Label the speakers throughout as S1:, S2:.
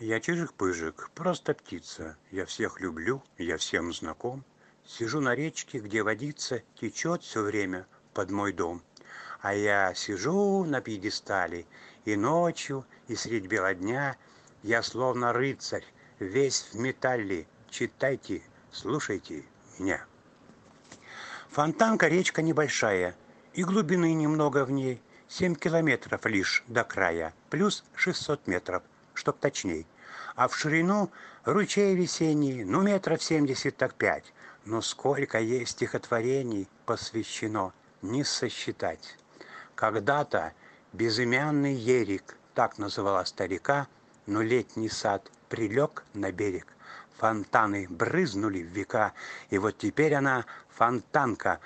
S1: Я чижик-пыжик, просто птица. Я всех люблю, я всем знаком. Сижу на речке, где водица течет все время под мой дом. А я сижу на пьедестале, и ночью, и средь бела дня Я словно рыцарь, весь в металле. Читайте, слушайте меня. Фонтанка речка небольшая, и глубины немного в ней. Семь километров лишь до края, плюс 600 метров, чтоб точней. А в ширину ручей весенний, ну метров семьдесят так пять. Но сколько есть стихотворений посвящено, не сосчитать. Когда-то безымянный ерик, так называла старика, но летний сад прилег на берег. Фонтаны брызнули в века, и вот теперь она фонтанка.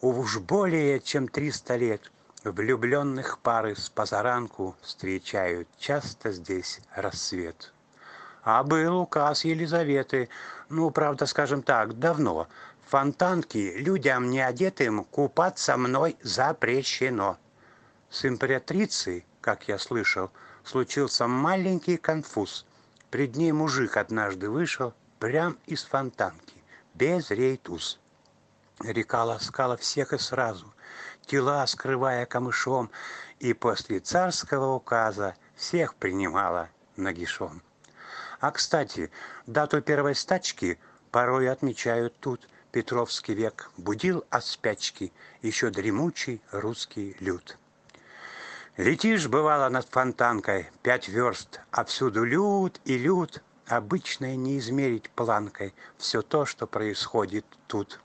S1: Уж более чем триста лет влюбленных пары с позаранку встречают часто здесь рассвет. А был указ Елизаветы, ну, правда, скажем так, давно. Фонтанки людям не одетым купаться мной запрещено. С императрицей, как я слышал, случился маленький конфуз. Пред ней мужик однажды вышел прям из фонтанки, без рейтуз. Река ласкала всех и сразу, тела скрывая камышом, и после царского указа всех принимала нагишом. А, кстати, дату первой стачки порой отмечают тут. Петровский век будил от спячки еще дремучий русский люд. Летишь, бывало, над фонтанкой пять верст, а всюду люд и люд, обычное не измерить планкой все то, что происходит тут.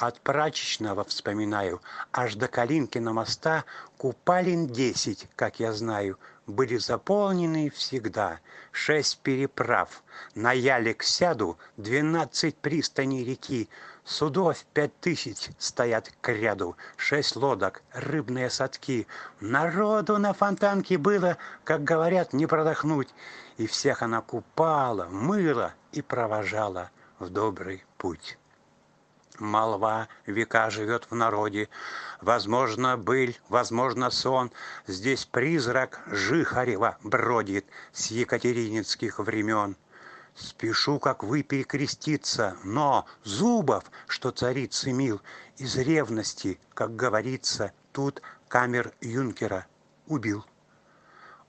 S1: От прачечного вспоминаю, аж до Калинкина моста купалин десять, как я знаю, были заполнены всегда. Шесть переправ, на ялик сяду, двенадцать пристаней реки, Судов пять тысяч стоят к ряду, шесть лодок, рыбные садки. Народу на фонтанке было, как говорят, не продохнуть. И всех она купала, мыла и провожала в добрый путь. Молва века живет в народе. Возможно, быль, возможно, сон. Здесь призрак Жихарева бродит с екатерининских времен. Спешу, как вы, перекреститься, но Зубов, что царицы мил, из ревности, как говорится, тут камер юнкера убил.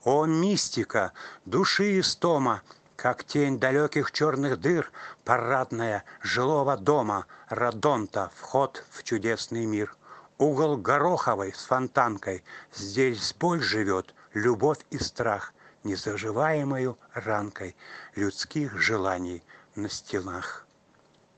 S1: Он мистика, души истома, как тень далеких черных дыр, парадная жилого дома, Радонта, вход в чудесный мир. Угол Гороховой с фонтанкой, здесь боль живет, любовь и страх — незаживаемою ранкой людских желаний на стенах.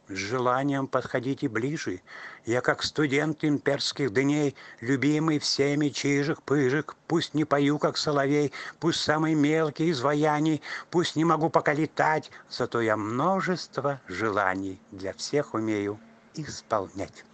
S1: С желанием подходите ближе. Я, как студент имперских дней, любимый всеми чижик-пыжик, пусть не пою, как соловей, пусть самый мелкий изваяний, пусть не могу пока летать, зато я множество желаний для всех умею исполнять.